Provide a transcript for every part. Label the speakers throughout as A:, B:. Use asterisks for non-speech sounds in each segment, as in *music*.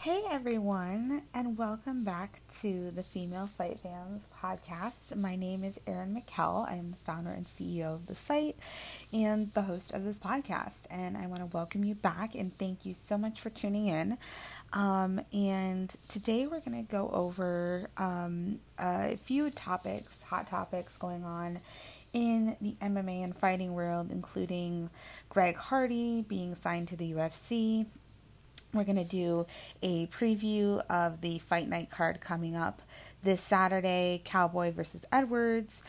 A: Hey everyone, and welcome back to the Female Fight Fans podcast. My name is Erin McKell. I'm the founder and CEO of the site and the host of this podcast. And I want to welcome you back and thank you so much for tuning in. Um, and today we're going to go over um, a few topics, hot topics going on in the MMA and fighting world, including Greg Hardy being signed to the UFC we're going to do a preview of the fight night card coming up this Saturday Cowboy versus Edwards.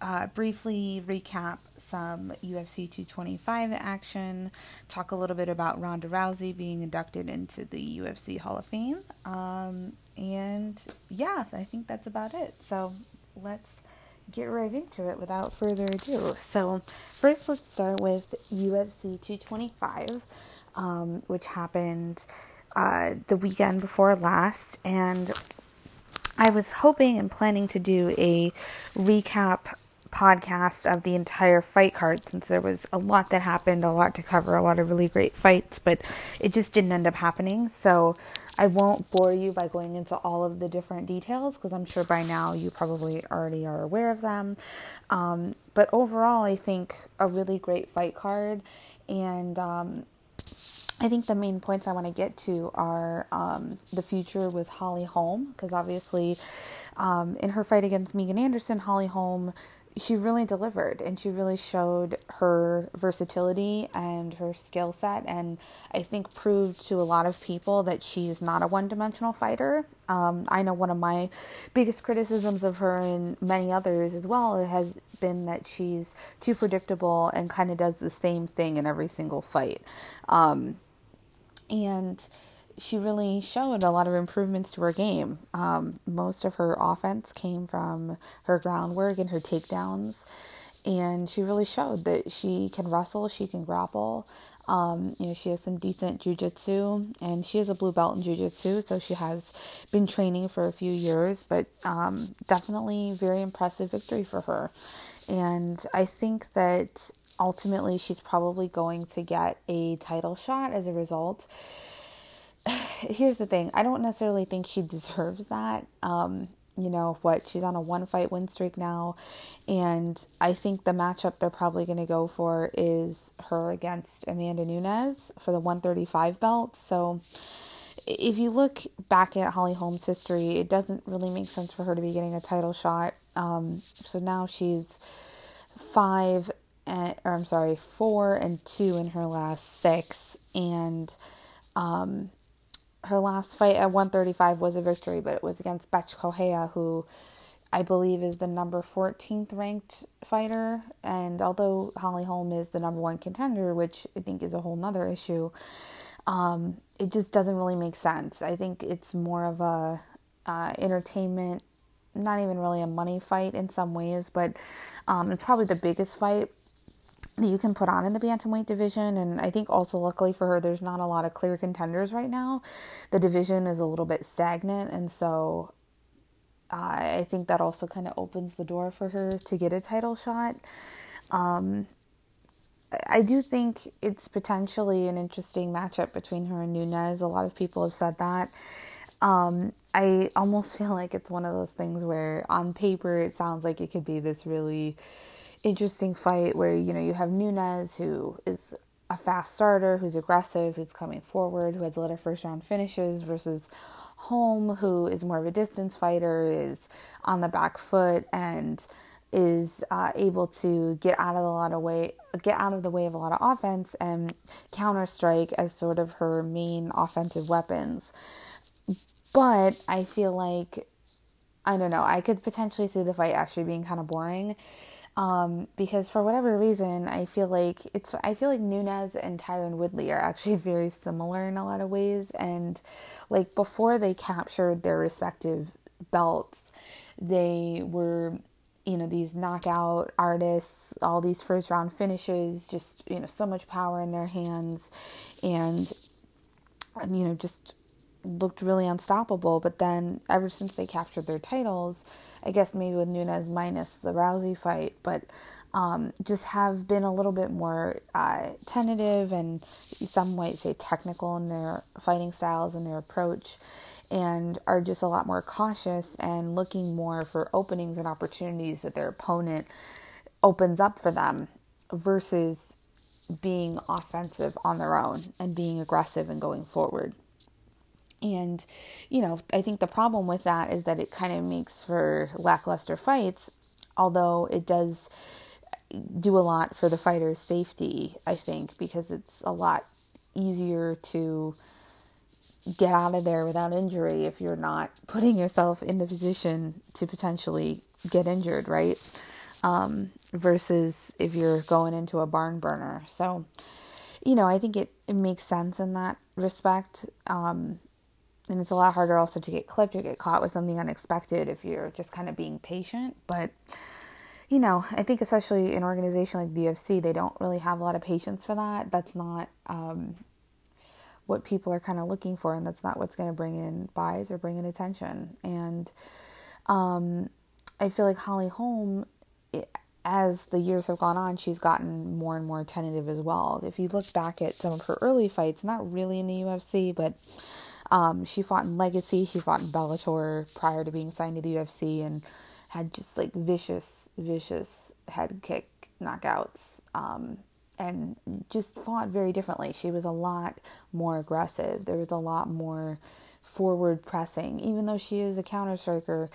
A: Uh, briefly recap some UFC 225 action, talk a little bit about Ronda Rousey being inducted into the UFC Hall of Fame. Um, and yeah, I think that's about it. So let's get right into it without further ado. So, first, let's start with UFC 225 um, which happened uh, the weekend before last. And I was hoping and planning to do a recap podcast of the entire fight card since there was a lot that happened, a lot to cover, a lot of really great fights, but it just didn't end up happening. So I won't bore you by going into all of the different details because I'm sure by now you probably already are aware of them. Um, but overall, I think a really great fight card, and um, I think the main points I want to get to are um, the future with Holly Holm, because obviously, um, in her fight against Megan Anderson, Holly Holm, she really delivered and she really showed her versatility and her skill set, and I think proved to a lot of people that she's not a one dimensional fighter. Um, I know one of my biggest criticisms of her and many others as well has been that she's too predictable and kind of does the same thing in every single fight. Um, and she really showed a lot of improvements to her game. Um, most of her offense came from her groundwork and her takedowns, and she really showed that she can wrestle, she can grapple. Um, you know, she has some decent jujitsu, and she is a blue belt in jujitsu, so she has been training for a few years. But um, definitely, very impressive victory for her. And I think that ultimately she's probably going to get a title shot as a result. *sighs* Here's the thing I don't necessarily think she deserves that. Um, you know what? She's on a one fight win streak now. And I think the matchup they're probably going to go for is her against Amanda Nunes for the 135 belt. So if you look back at Holly Holm's history, it doesn't really make sense for her to be getting a title shot. Um, so now she's five and, or I'm sorry, four and two in her last six, and um, her last fight at 135 was a victory, but it was against Bethe Correia, who I believe is the number 14th ranked fighter. And although Holly Holm is the number one contender, which I think is a whole nother issue, um, it just doesn't really make sense. I think it's more of a uh, entertainment, not even really a money fight in some ways, but um, it's probably the biggest fight you can put on in the bantamweight division. And I think also, luckily for her, there's not a lot of clear contenders right now. The division is a little bit stagnant, and so I think that also kind of opens the door for her to get a title shot. Um, I do think it's potentially an interesting matchup between her and Nunes. A lot of people have said that. Um, I almost *laughs* feel like it's one of those things where on paper it sounds like it could be this really interesting fight where you know you have Nunes who is a fast starter, who's aggressive, who's coming forward, who has a lot of first round finishes versus Holm, who is more of a distance fighter, is on the back foot and is uh, able to get out of a lot of way, get out of the way of a lot of offense and counter strike as sort of her main offensive weapons. But I feel like I don't know. I could potentially see the fight actually being kind of boring um, because for whatever reason, I feel like it's I feel like Nunes and Tyron Woodley are actually *laughs* very similar in a lot of ways, and like before they captured their respective belts, they were you know these knockout artists, all these first round finishes, just you know so much power in their hands, and you know just looked really unstoppable. But then, ever since they captured their titles, I guess maybe with Nunes minus the Rousey fight, but um, just have been a little bit more uh, tentative and some might say technical in their fighting styles and their approach, and are just a lot more cautious and looking more for openings and opportunities that their opponent opens up for them versus being offensive on their own and being aggressive and going forward. And, you know, I think the problem with that is that it kind of makes for lackluster fights, although it does do a lot for the fighter's safety, I think, because it's a lot easier to get out of there without injury if you're not putting yourself in the position to potentially get injured, right? Um, versus if you're going into a barn burner. So, you know, I think it, it makes sense in that respect. Um, and it's a lot harder also to get clipped or get caught with something unexpected if you're just kind of being patient. But, you know, I think especially in an organization like the UFC, they don't really have a lot of patience for that. That's not um, what people are kind of looking for, and that's not what's going to bring in buys or bring in attention. And um, I feel like Holly Holm, it, as the years have gone on, she's gotten more and more tentative as well. If you look back at some of her early fights, not really in the UFC, but um, she fought in Legacy, she fought in Bellator prior to being signed to the UFC, and had just like vicious, vicious head kick knockouts. Um, and just fought very differently. She was a lot more aggressive. There was a lot more forward pressing. Even though she is a counter striker,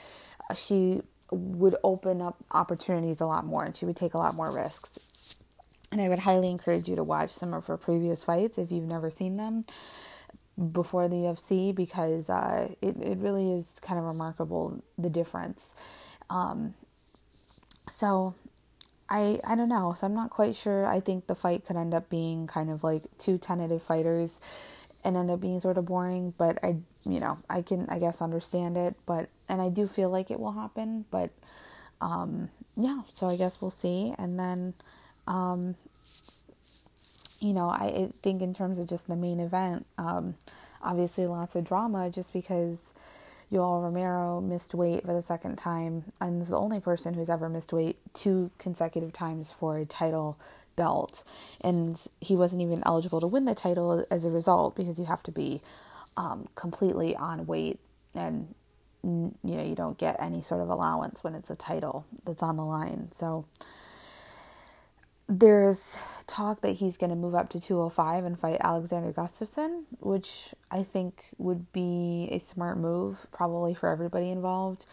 A: she would open up opportunities a lot more and she would take a lot more risks. And I would highly encourage you to watch some of her previous fights if you've never seen them before the UFC because uh, it, it really is kind of remarkable the difference. Um, so I I don't know. So I'm not quite sure. I think the fight could end up being kind of like two tentative fighters and end up being sort of boring, but I you know, I can I guess understand it, but and I do feel like it will happen, but um yeah, so I guess we'll see and then um you know, I think in terms of just the main event, um obviously lots of drama just because Yoel Romero missed weight for the second time and is the only person who's ever missed weight two consecutive times for a title belt. And he wasn't even eligible to win the title as a result because you have to be um, completely on weight and you know you don't get any sort of allowance when it's a title that's on the line. So there's talk that he's going to move up to 205 and fight Alexander Gustafsson, which I think would be a smart move, probably for everybody involved.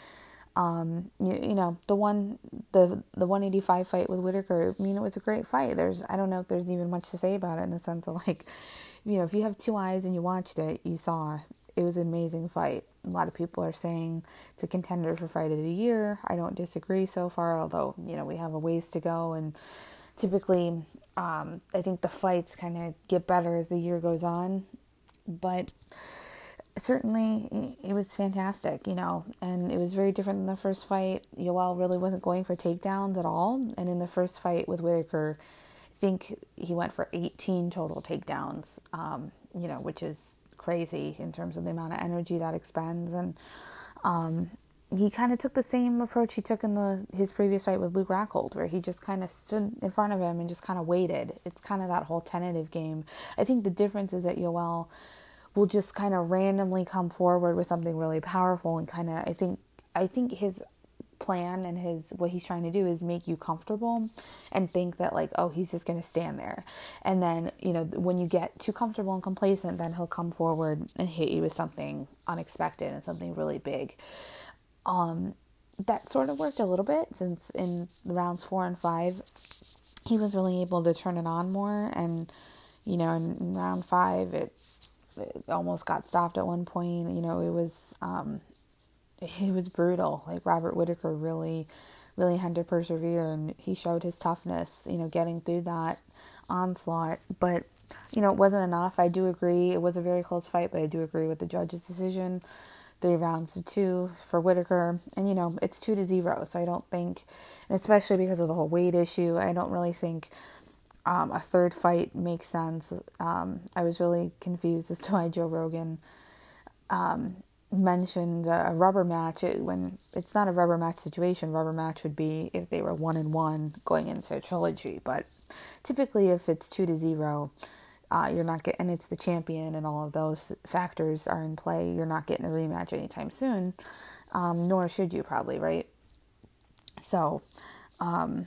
A: Um, you, you, know, the one, the the 185 fight with Whittaker, I mean, it was a great fight. There's, I don't know if there's even much to say about it in the sense of like, you know, if you have two eyes and you watched it, you saw it was an amazing fight. A lot of people are saying it's a contender for fight of the year. I don't disagree so far, although, you know, we have a ways to go and typically um, I think the fights kind of get better as the year goes on, but certainly it was fantastic, you know, and it was very different than the first fight. Yoel really wasn't going for takedowns at all, and in the first fight with Whittaker, I think he went for 18 total takedowns, um, you know, which is crazy in terms of the amount of energy that expends, and um, he kind of took the same approach he took in the his previous fight with Luke Rockhold, where he just kind of stood in front of him and just kind of waited. It's kind of that whole tentative game. I think the difference is that Yoel will just kind of randomly come forward with something really powerful and kind of I think I think his plan and his what he's trying to do is make you comfortable and think that like oh he's just going to stand there and then you know when you get too comfortable and complacent then he'll come forward and hit you with something unexpected and something really big um, that sort of worked a little bit since in rounds four and five, he was really able to turn it on more. And, you know, in, in round five, it, it, almost got stopped at one point. You know, it was, um, it was brutal. Like Robert Whittaker really, really had to persevere and he showed his toughness, you know, getting through that onslaught. But, you know, it wasn't enough. I do agree. It was a very close fight, but I do agree with the judge's decision three rounds to two for Whittaker. And, you know, it's two to zero. So I don't think, especially because of the whole weight issue, I don't really think um, a third fight makes sense. Um, I was really confused as to why Joe Rogan um, mentioned a rubber match when it's not a rubber match situation rubber match would be if they were one and one going into a trilogy but typically if it's two to zero uh, you're not getting and it's the champion and all of those factors are in play you're not getting a rematch anytime soon. Um, nor should you probably right? So um,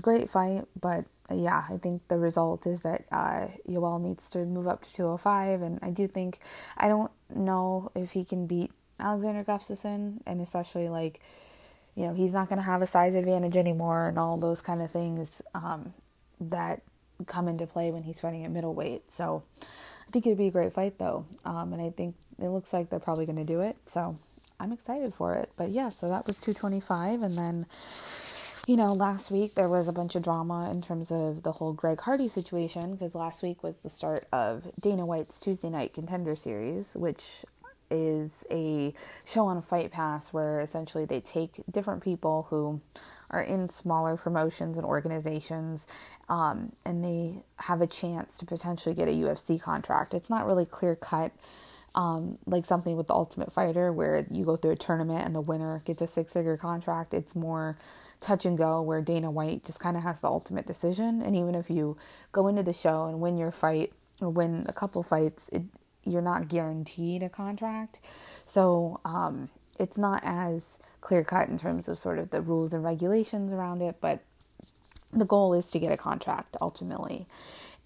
A: great fight but uh, yeah, I think the result is that uh, Yoel needs to move up to 205, and I do think I don't know if he can beat Alexander Gustafsson, and especially like you know he's not going to have a size advantage anymore, and all those kind of things um, that come into play when he's fighting at middleweight. So I think it'd be a great fight though, um, and I think it looks like they're probably going to do it. So I'm excited for it. But yeah, so that was 225, and then you know, last week there was a bunch of drama in terms of the whole Greg Hardy situation because last week was the start of Dana White's Tuesday Night Contender Series, which is a show on Fight Pass where essentially they take different people who are in smaller promotions and organizations um, and they have a chance to potentially get a UFC contract. It's not really clear cut. Um, like something with the Ultimate Fighter, where you go through a tournament and the winner gets a six figure contract. It's more touch and go where Dana White just kind of has the ultimate decision. And even if you go into the show and win your fight or win a couple fights, it, you're not guaranteed a contract. So um, it's not as clear cut in terms of sort of the rules and regulations around it, but the goal is to get a contract ultimately.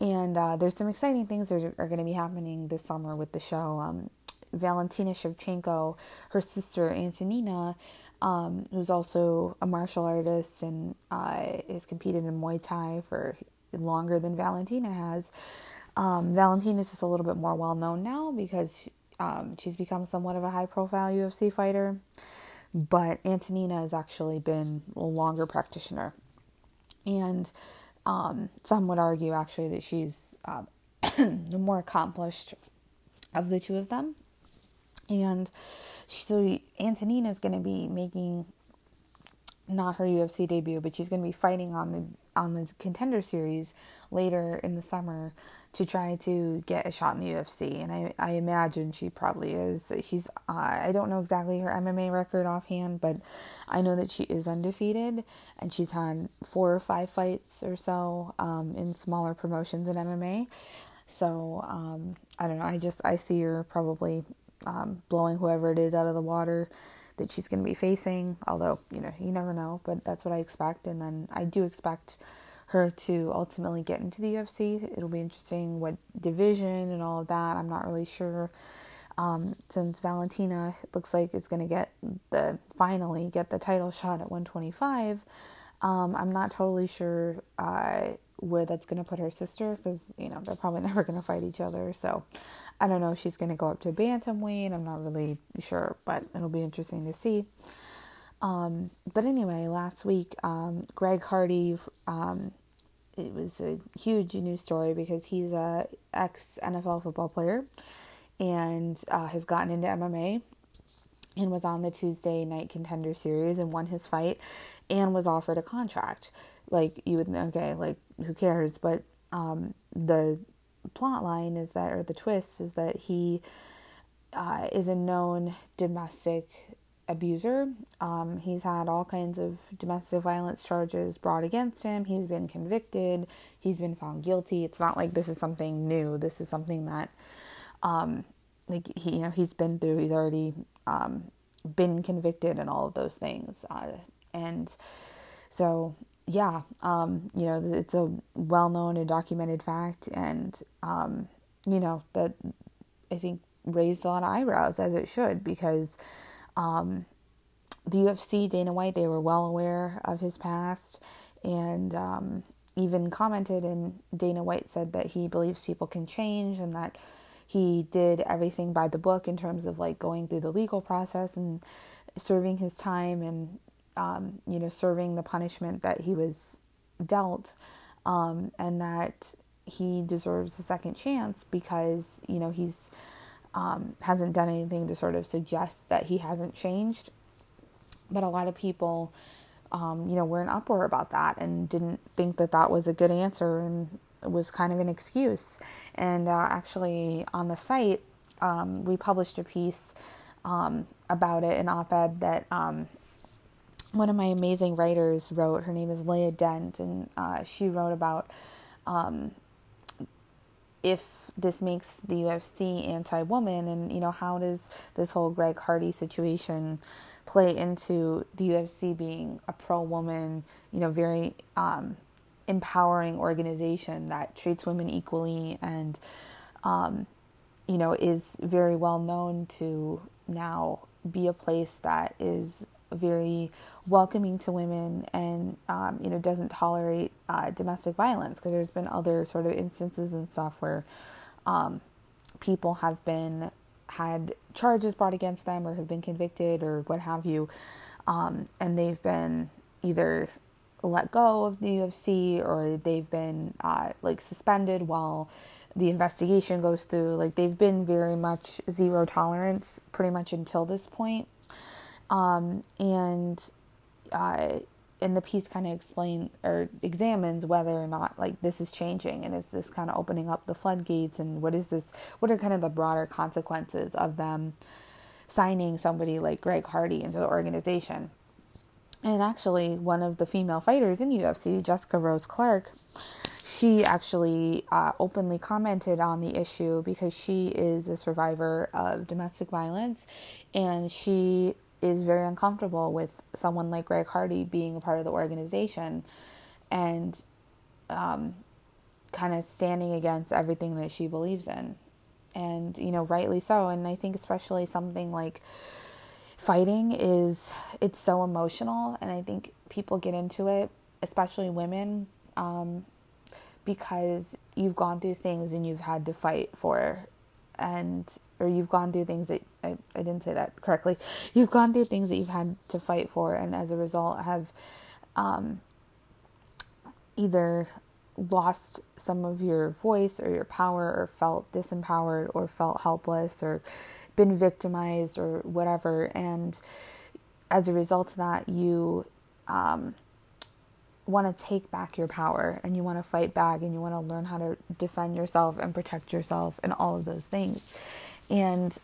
A: And uh, there's some exciting things that are, going to be happening this summer with the show. Um, Valentina Shevchenko, her sister Antonina, um, who's also a martial artist and uh, has competed in Muay Thai for longer than Valentina has. Um, Valentina is just a little bit more well known now because um, she's become somewhat of a high profile UFC fighter. But Antonina has actually been a longer practitioner. And um, some would argue actually that she's uh, *clears throat* the more accomplished of the two of them. And so Antonina is going to be making not her UFC debut, but she's going to be fighting on the on the contender series later in the summer to try to get a shot in the UFC. And I, I imagine she probably is. She's uh, I don't know exactly her MMA record offhand, but I know that she is undefeated and she's had four or five fights or so um, in smaller promotions in MMA. So um, I don't know. I just I see her probably um, blowing whoever it is out of the water that she's going to be facing. Although, you know, you never know, but that's what I expect. And then I do expect her to ultimately get into the UFC. It'll be interesting what division and all of that. I'm not really sure. Um, since Valentina looks like is going to get the finally get the title shot at 125, um, I'm not totally sure uh, where that's going to put her sister because you know they're probably *laughs* never going to fight each other. So I don't know if she's going to go up to bantamweight. I'm not really sure, but it'll be interesting to see. Um, but anyway, last week, um, Greg Hardy, um, it was a huge news story because he's a ex NFL football player and uh, has gotten into MMA and was on the Tuesday night contender series and won his fight and was offered a contract. Like you would okay, like who cares? But um, the plot line is that, or the twist is that he uh, is a known domestic abuser. Um, he's had all kinds of domestic violence charges brought against him. He's been convicted. He's been found guilty. It's not like this is something new. This is something that, um, like he, you know, he's been through. He's already um, been convicted and all of those things. Uh, and so yeah, um, you know, it's a well known and documented fact, and, um, you know, that I think raised a lot of eyebrows as it should because um, the UFC, Dana White, they were well aware of his past and um, even commented, and Dana White said that he believes people can change and that he did everything by the book in terms of like going through the legal process and serving his time and um, you know, serving the punishment that he was dealt, um, and that he deserves a second chance because you know he's um, hasn't done anything to sort of suggest that he hasn't changed. But a lot of people, um, you know, were in uproar about that and didn't think that that was a good answer and was kind of an excuse. And uh, actually, on the site, um, we published a piece um, about it, an op ed that um, one of my amazing writers wrote. Her name is Leah Dent, and uh, she wrote about um, if this makes the UFC anti woman, and you know, how does this whole Greg Hardy situation play into the UFC being a pro woman, you know, very um, empowering organization that treats women equally and, um, you know, is very well known to now be a place that is very welcoming to women and um, you know doesn't tolerate uh, domestic violence because there's been other sort of instances and stuff where um, people have been had charges brought against them or have been convicted or what have you um, and they've been either let go of the UFC or they've been uh, like suspended while the investigation goes through. Like they've been very much zero tolerance pretty much until this point. Um, and uh, and the piece kind of explains or examines whether or not like this is changing and is this kind of opening up the floodgates and what is this what are kind of the broader consequences of them signing somebody like Greg Hardy into the organization? And actually one of the female fighters in UFC Jessica Rose Clark she actually uh, openly commented on the issue because she is a survivor of domestic violence and she is very uncomfortable with someone like Greg Hardy being a part of the organization and um, kind of standing against everything that she believes in. And, you know, rightly so. And I think, especially something like fighting is, it's so emotional. And I think people get into it, especially women, um, because you've gone through things and you've had to fight for and or you've gone through things that I, I didn't say that correctly. You've gone through things that you've had to fight for, and as a result, have um, either lost some of your voice or your power, or felt disempowered, or felt helpless, or been victimized, or whatever. And as a result of that, you um, want to take back your power and you want to fight back and you want to learn how to defend yourself and protect yourself and all of those things. And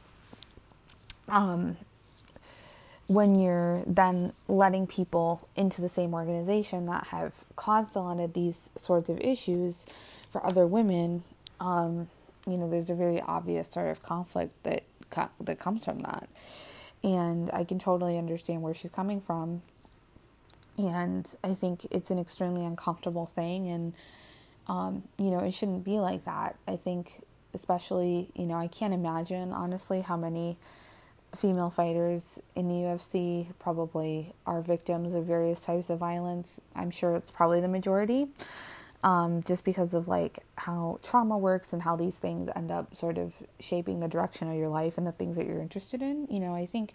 A: um, when you're then letting people into the same organization that have caused a lot of these sorts of issues for other women, um, you know, there's a very obvious sort of conflict that co- that comes from that. And I can totally understand where she's coming from and I think it's an extremely uncomfortable thing, and um, you know, it shouldn't be like that. I think, especially, you know, I can't imagine honestly how many female fighters in the UFC probably are victims of various types of violence. I'm sure it's probably the majority, um, just because of like how trauma works and how these things end up sort of shaping the direction of your life and the things that you're interested in. You know, I think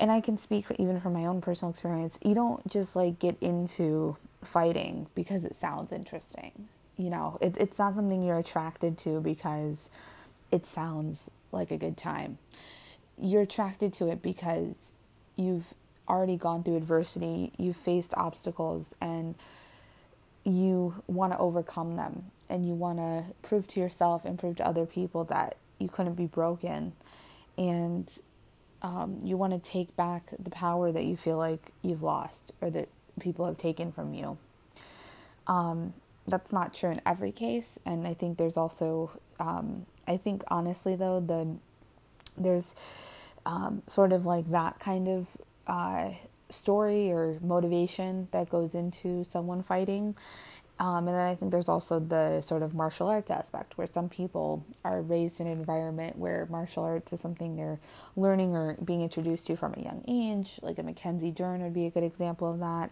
A: and I can speak even from my own personal experience, you don't just like get into fighting because it sounds interesting. You know, it, it's not something you're attracted to because it sounds like a good time. You're attracted to it because you've already gone through adversity, you've faced obstacles, and you want to overcome them. And you want to prove to yourself and prove to other people that you couldn't be broken. And um, you want to take back the power that you feel like you've lost or that people have taken from you. Um, that's not true in every case, and I think there's also, um, I think honestly though, the there's um, sort of like that kind of uh, story or motivation that goes into someone fighting, um, and then I think there's also the sort of martial arts aspect where some people are raised in an environment where martial arts is something they're learning or being introduced to from a young age. Like a Mackenzie Dern would be a good example of that.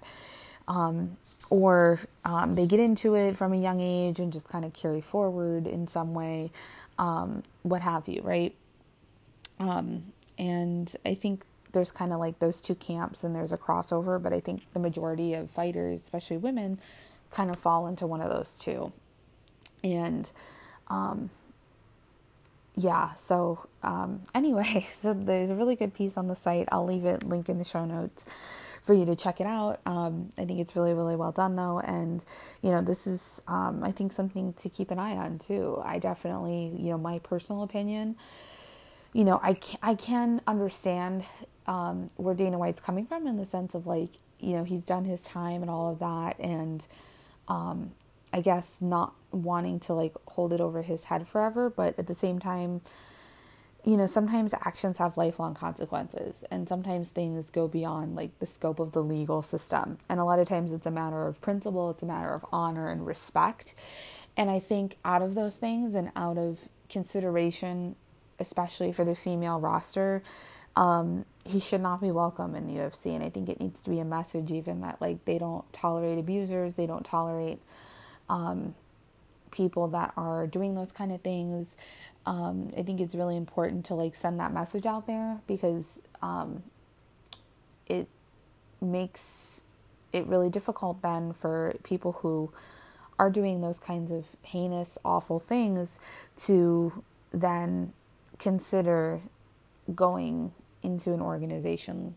A: Um, or um, they get into it from a young age and just kind of carry forward in some way, um, what have you, right? And I think there's kind of like those two camps and there's a crossover, but I think the majority of fighters, especially women, kind of fall into one of those two. And um, yeah, so um, *laughs* anyway, so there's a really good piece on the site. I'll leave it link in the show notes for you to check it out. Um, I think it's really, really well done though. And, you know, this is, um, I think, something to keep an eye on too. I definitely, you know, my personal opinion, you know, I can, I can understand um, where Dana White's coming from in the sense of like, you know, he's done his time and all of that, and um, I guess not wanting to like hold it over his head forever, but at the same time, you know, sometimes actions have lifelong consequences, and sometimes things go beyond like the scope of the legal system. And a lot of times it's a matter of principle, it's a matter of honor and respect. And I think out of those things and out of consideration, especially for the female roster, um, he should not be welcome in the UFC. And I think it needs to be a message, even that like they don't tolerate abusers, they don't tolerate um, people that are doing those kind of things. Um, I think it's really important to like send that message out there because um, it makes it really difficult then for people who are doing those kinds of heinous, awful things to then consider going into an organization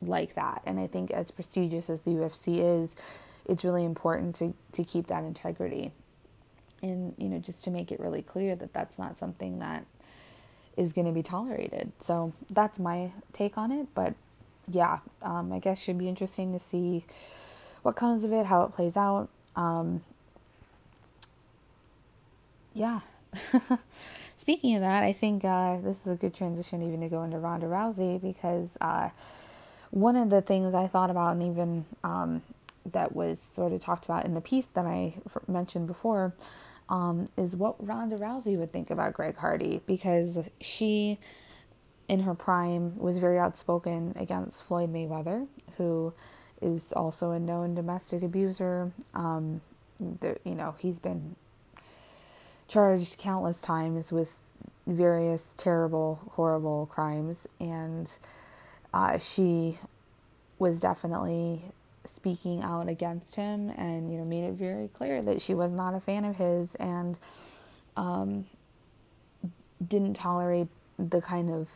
A: like that. And I think as prestigious as the UFC is, it's really important to, to keep that integrity. And, you know, just to make it really clear that that's not something that is going to be tolerated. So that's my take on it. But yeah, um, I guess should be interesting to see what comes of it, how it plays out. Um, yeah. *laughs* Speaking of that, I think uh, this is a good transition even to go into Ronda Rousey because uh, one of the things I thought about, and even um, that was sort of talked about in the piece that I mentioned before, um, is what Ronda Rousey would think about Greg Hardy because she, in her prime, was very outspoken against Floyd Mayweather, who is also a known domestic abuser. Um, the, you know, he's been charged countless times with various terrible, horrible crimes, and uh, she was definitely speaking out against him and you know made it very clear that she was not a fan of his and um, didn't tolerate the kind of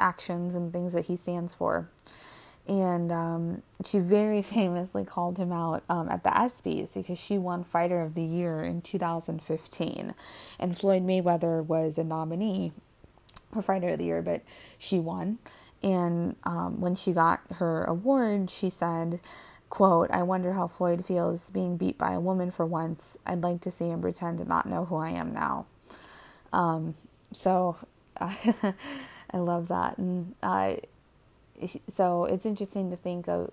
A: actions and things that he stands for and um, she very *laughs* famously called him out um, at the ESPYS because she won Fighter of the Year in 2015, and Floyd Mayweather was a nominee for Fighter of the Year, but she won. And um, when she got her award, she said, "quote I wonder how Floyd feels being beat by a woman for once. I'd like to see him pretend to not know who I am now." Um, so. *laughs* I love that, and I so it's interesting to think of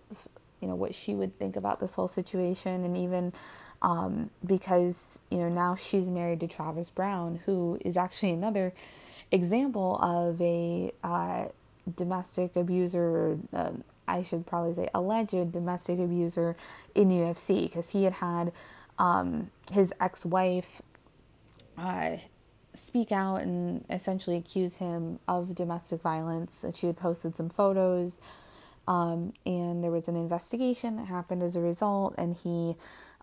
A: you know what she would think about this whole situation. And even um, because you know now she's married to Travis Browne who is actually another example of a uh, domestic abuser uh, I should probably say alleged domestic abuser in UFC because he had had um, his ex-wife uh, speak out and essentially accuse him of domestic violence. And she had posted some photos, um, and there was an investigation that happened as a result, and he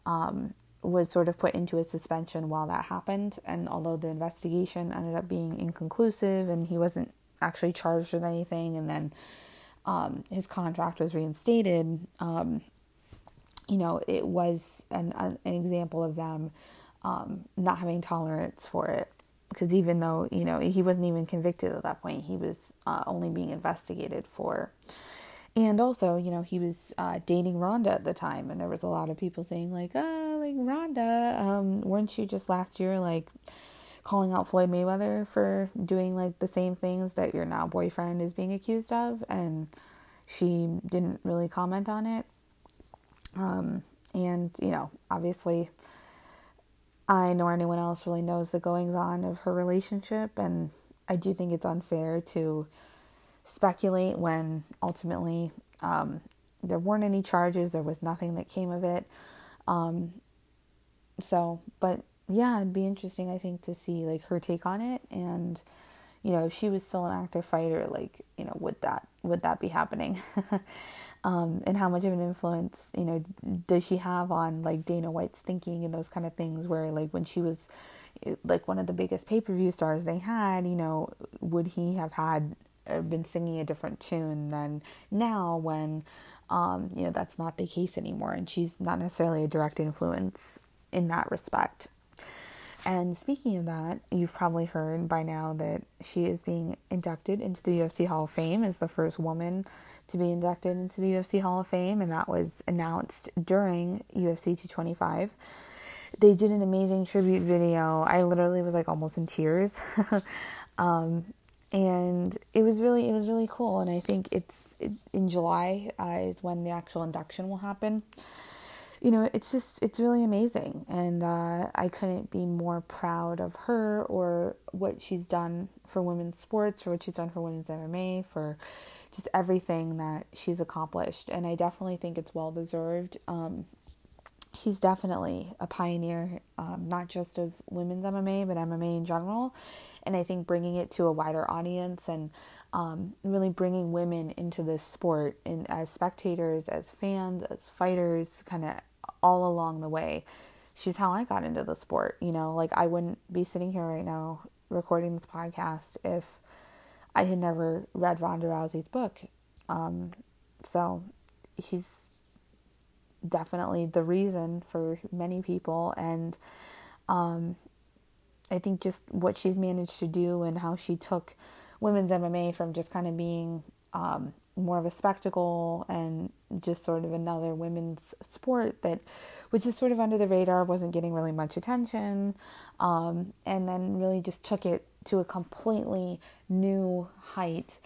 A: um, was sort of put into a suspension while that happened. And although the investigation ended up being inconclusive, and he wasn't actually charged with anything, and then um, his contract was reinstated, um, you know, it was an, an example of them um, not having tolerance for it because even though you know he wasn't even convicted at that point, he was uh, only being investigated for. And also, you know, he was uh, dating Ronda at the time, and there was a lot of people saying like, "Oh, like Ronda, um, weren't you just last year like calling out Floyd Mayweather for doing like the same things that your now boyfriend is being accused of?" And she didn't really comment on it. Um, and you know, obviously, I nor anyone else really knows the goings on of her relationship, and I do think it's unfair to speculate when ultimately um, there weren't any charges, there was nothing that came of it. Um, so, but yeah, it'd be interesting, I think, to see like her take on it, and you know, if she was still an active fighter, like you know, would that would that be happening? *laughs* um, and how much of an influence you know does she have on like Dana White's thinking and those kind of things where like when she was like one of the biggest pay-per-view stars they had you know would he have had uh, been singing a different tune than now when um, you know that's not the case anymore? And she's not necessarily a direct influence in that respect And speaking of that, you've probably heard by now that she is being inducted into the UFC Hall of Fame as the first woman to be inducted into the UFC Hall of Fame, and that was announced during UFC 225. They did an amazing tribute video. I literally was like almost in tears. *laughs* um, and it was really it was really cool and i think it's it, in july uh, is when the actual induction will happen you know, it's just, it's really amazing. And uh, I couldn't be more proud of her or what she's done for women's sports, for what she's done for women's MMA, for just everything that she's accomplished. And I definitely think it's well deserved. Um, she's definitely a pioneer, um, not just of women's MMA, but MMA in general. And I think bringing it to a wider audience and um, really bringing women into this sport and as spectators, as fans, as fighters, kind of all along the way. She's how I got into the sport. You know, like I wouldn't be sitting here right now recording this podcast if I had never read Ronda Rousey's book. Um, so she's definitely the reason for many people. And um, I think just what she's managed to do and how she took women's MMA from just kind of being um, more of a spectacle and just sort of another women's sport that was just sort of under the radar, wasn't getting really much attention, um, and then really just took it to a completely new height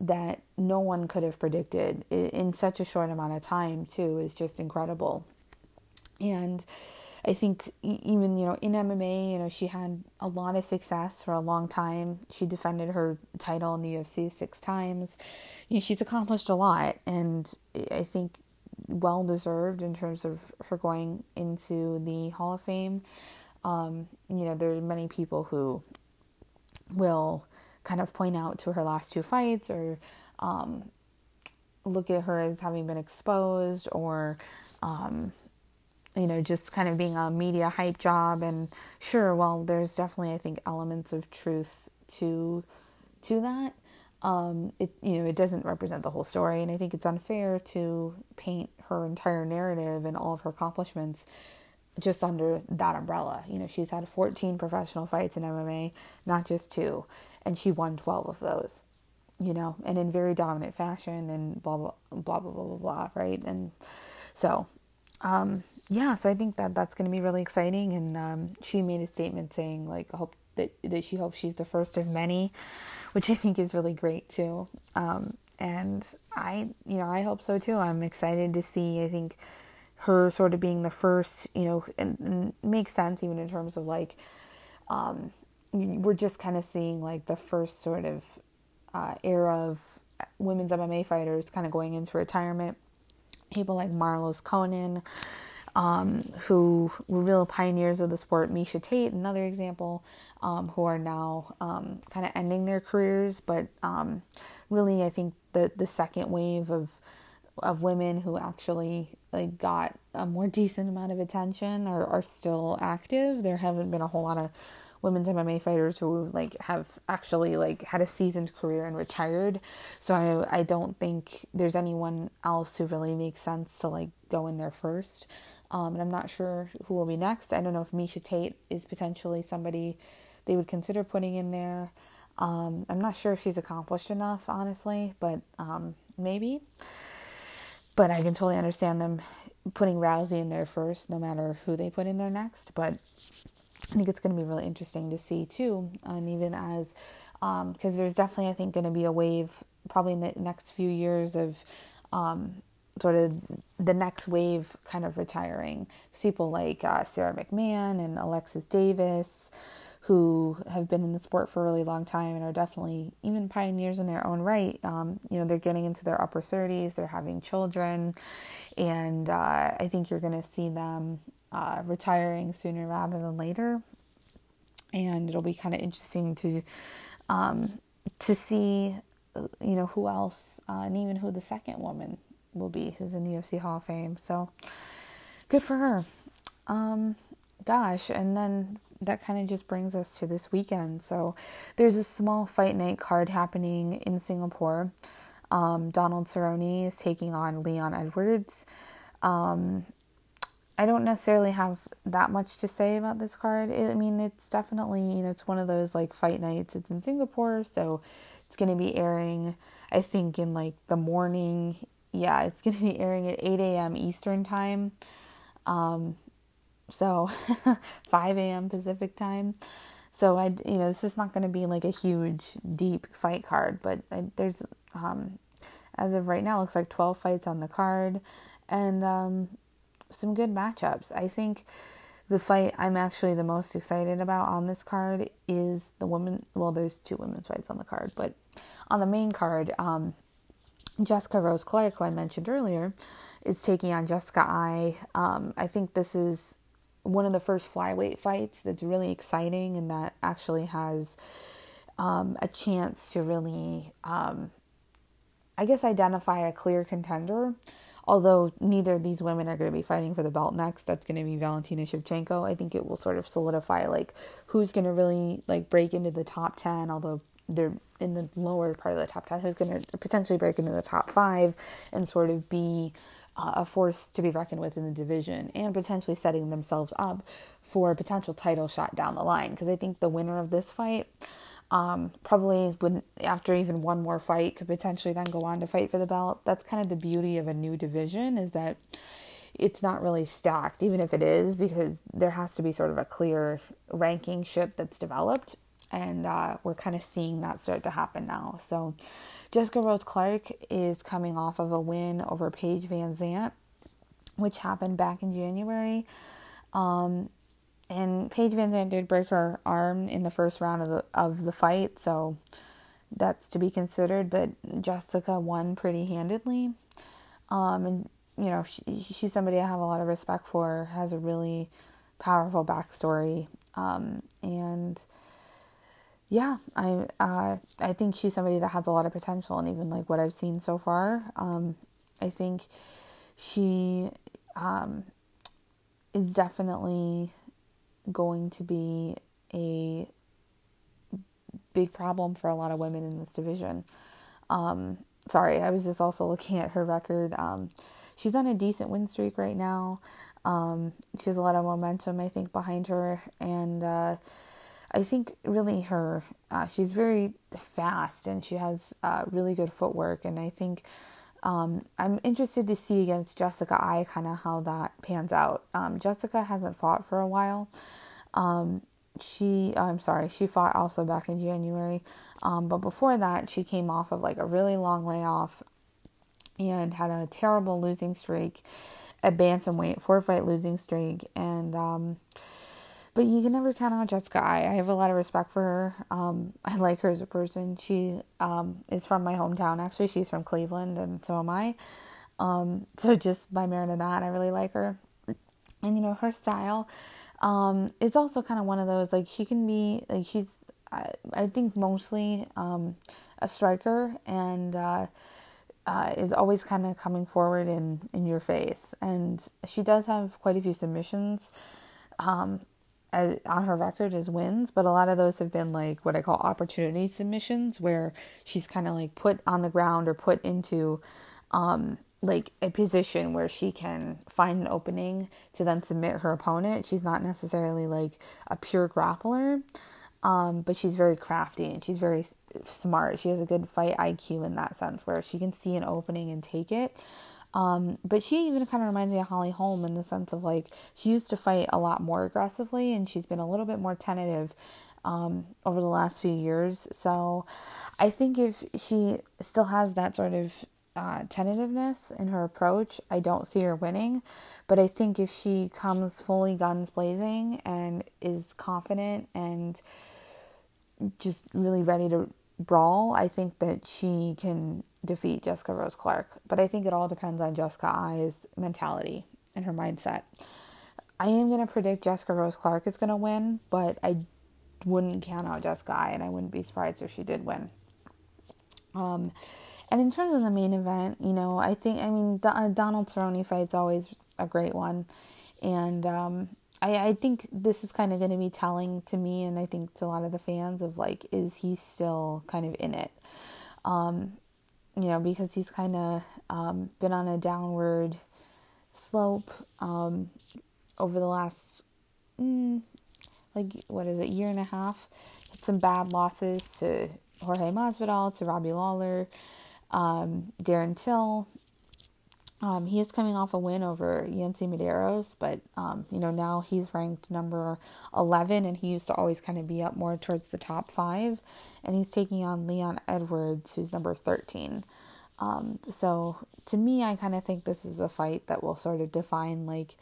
A: that no one could have predicted in such a short amount of time, too, is just incredible. And I think even you know in MMA, you know she had a lot of success for a long time. She defended her title in the UFC six times. You know, she's accomplished a lot, and I think well deserved in terms of her going into the Hall of Fame. Um, you know, there are many people who will kind of point out to her last two fights or um, look at her as having been exposed or um, you know, just kind of being a media hype job. And sure, well, there's definitely, I think, elements of truth to to that. Um, it you know, it doesn't represent the whole story, and I think it's unfair to paint her entire narrative and all of her accomplishments just under that umbrella. You know, she's had 14 professional fights in MMA, not just two, and she won 12 of those. You know, and in very dominant fashion, and blah blah blah blah blah blah, blah right? And so, um, yeah, so I think that that's going to be really exciting. And um, she made a statement saying, like, hope that, that she hopes she's the first of many, which I think is really great too. Um, and I, you know, I hope so too. I'm excited to see, I think, her sort of being the first, you know, and, and makes sense even in terms of like, um, we're just kind of seeing like the first sort of uh, era of women's MMA fighters kind of going into retirement. People like Marloes Coenen, um, who were real pioneers of the sport. Miesha Tate, another example, um, who are now um, kind of ending their careers, but um, really, I think the the second wave of of women who actually like got a more decent amount of attention are, are still active. There haven't been a whole lot of women's MMA fighters who like have actually like had a seasoned career and retired. So I I don't think there's anyone else who really makes sense to like go in there first. Um, and I'm not sure who will be next. I don't know if Miesha Tate is potentially somebody they would consider putting in there. Um, I'm not sure if she's accomplished enough, honestly, but um, maybe. But I can totally understand them putting Rousey in there first, no matter who they put in there next. But I think it's going to be really interesting to see too, and even as because um, there's definitely I think going to be a wave probably in the next few years of um, sort of the next wave kind of retiring. People like uh, Sara McMann and Alexis Davis, who have been in the sport for a really long time and are definitely even pioneers in their own right. Um, you know, they're getting into their upper 30s, they're having children, and uh, I think you're going to see them uh, retiring sooner rather than later. And it'll be kind of interesting to um, to see, you know, who else, uh, and even who the second woman will be, who's in the UFC Hall of Fame. So good for her. Um, gosh, and then that kind of just brings us to this weekend. So there's a small fight night card happening in Singapore. Um, Donald Cerrone is taking on Leon Edwards. Um, I don't necessarily have that much to say about this card. I mean, it's definitely, you know, it's one of those like fight nights. It's in Singapore, so it's going to be airing, I think, in like the morning. Yeah, it's going to be airing at 8 a.m. Eastern time. Um, so *laughs* 5 a.m. Pacific time. So I, you know, this is not going to be like a huge, deep fight card, but I, there's, um, as of right now, looks like 12 fights on the card, and um, some good matchups. I think the fight I'm actually the most excited about on this card is the woman. Well, there's two women's fights on the card, but on the main card, um, Jessica Rose Clark, who I mentioned earlier, is taking on Jessica Eye. Um, I think this is one of the first flyweight fights that's really exciting and that actually has um, a chance to really, um, I guess, identify a clear contender. Although neither of these women are going to be fighting for the belt next, that's going to be Valentina Shevchenko. I think it will sort of solidify like who's going to really like break into the top ten. Although they're in the lower part of the top ten, who's going to potentially break into the top five and sort of be uh, a force to be reckoned with in the division and potentially setting themselves up for a potential title shot down the line. Because I think the winner of this fight um, probably would, after even one more fight, could potentially then go on to fight for the belt. That's kind of the beauty of a new division is that it's not really stacked, even if it is, because there has to be sort of a clear ranking ship that's developed. And uh, we're kind of seeing that start to happen now. So, Jessica Rose Clark is coming off of a win over Paige VanZant, which happened back in January. Um, and Paige VanZant did break her arm in the first round of the of the fight, so that's to be considered. But Jessica won pretty handedly, um, and you know she, she's somebody I have a lot of respect for. Has a really powerful backstory, um, and yeah, I uh, I think she's somebody that has a lot of potential, and even like what I've seen so far, um, I think she um, is definitely going to be a big problem for a lot of women in this division. Um, sorry, I was just also *laughs* looking at her record. Um, she's on a decent win streak right now. Um, she has a lot of momentum, I think, behind her, and uh, I think really her, uh, she's very fast and she has uh, really good footwork. And I think um, I'm interested to see against Jessica Eye kind of how that pans out. Um, Jessica hasn't fought for a while. Um, she, I'm sorry, she fought also back in January. Um, but before that, she came off of like a really long layoff and had a terrible losing streak a bantamweight, four fight losing streak. And, um, but you can never count out Jessica. I, I have a lot of respect for her. Um, I like her as a person. She um, is from my hometown, actually. She's from Cleveland, and so am I. Um, so just by merit of that, I really like her. And, you know, her style um, it's also kind of one of those, like, she can be, like, she's, I, I think, mostly um, a striker and uh, uh, is always kind of coming forward in, in your face. And she does have quite a few submissions. Um, as, on her record as wins, but a lot of those have been like what I call opportunity submissions, where she's kind of like put on the ground or put into um, like a position where she can find an opening to then submit her opponent. She's not necessarily like a pure grappler, um, but she's very crafty and she's very smart. She has a good fight IQ in that sense, where she can see an opening and take it. Um, but she even kind of reminds me of Holly Holm in the sense of like she used to fight a lot more aggressively and she's been a little bit more tentative um, over the last few years. So I think if she still has that sort of uh, tentativeness in her approach, I don't see her winning. But I think if she comes fully guns blazing and is confident and just really ready to brawl, I think that she can defeat Jessica Rose Clark. But I think it all depends on Jessica Eye's mentality and her mindset. I am going to predict Jessica Rose Clark is going to win, but I wouldn't count out Jessica Eye, and I wouldn't be surprised if she did win. Um, and in terms of the main event, you know, I think, I mean, the uh, Donald Cerrone fight's always a great one. And um, I, I think this is kind of going to be telling to me, and I think to a lot of the fans, of like, is he still kind of in it? Um, you know, because he's kind of um, been on a downward slope. Um, over the last, mm, like, what is it, year and a half, had some bad losses to Jorge Masvidal, to Robbie Lawler, um, Darren Till. Um, he is coming off a win over Yancy Medeiros, but um, you know now he's ranked number eleven, and he used to always kind of be up more towards the top five, and he's taking on Leon Edwards, who's number thirteen. Um, so to me, I kind of think this is the fight that will sort of define like,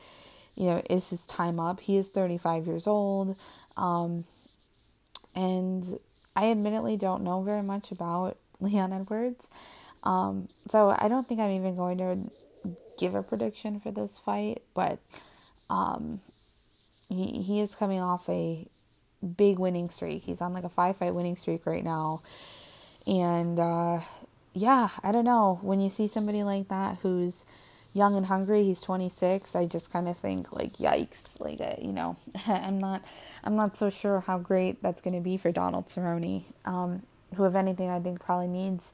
A: you know, is his time up? He is thirty five years old, um, and I admittedly don't know very much about *laughs* Leon Edwards. Um, so I don't think I'm even going to give a prediction for this fight, but um, he he is coming off a big winning streak. He's on like a five fight winning streak right now, and uh, yeah, I don't know. When you see somebody like that who's young and hungry, he's 26. I just kind of think like, yikes! Like, uh, you know, *laughs* I'm not, I'm not so sure how great that's going to be for Donald Cerrone, um, who, if anything, I think probably needs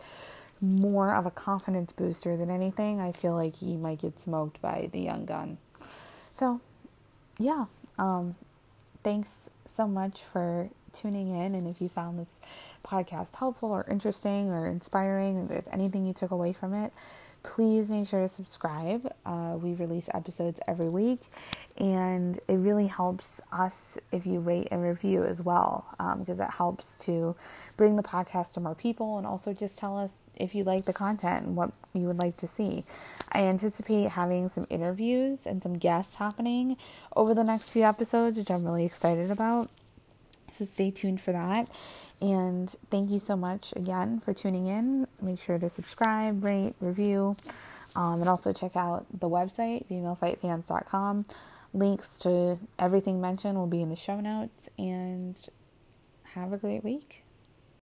A: more of a confidence booster than anything. I feel like he might get smoked by the young gun. So, yeah, um, thanks so much for tuning in. And if you found this podcast helpful or interesting or inspiring, if there's anything you took away from it, please make sure to subscribe. Uh, we release episodes every week, and it really helps us if you rate and review as well, because um, it helps to bring the podcast to more people and also just tell us if you like the content and what you would like to see. I anticipate having some interviews and some guests happening over the next few episodes, which I'm really excited about. So stay tuned for that. And thank you so much again for tuning in. Make sure to subscribe, rate, review, um, and also check out the website, femalefightfans.com. Links to everything mentioned will be in the show notes. And have a great week.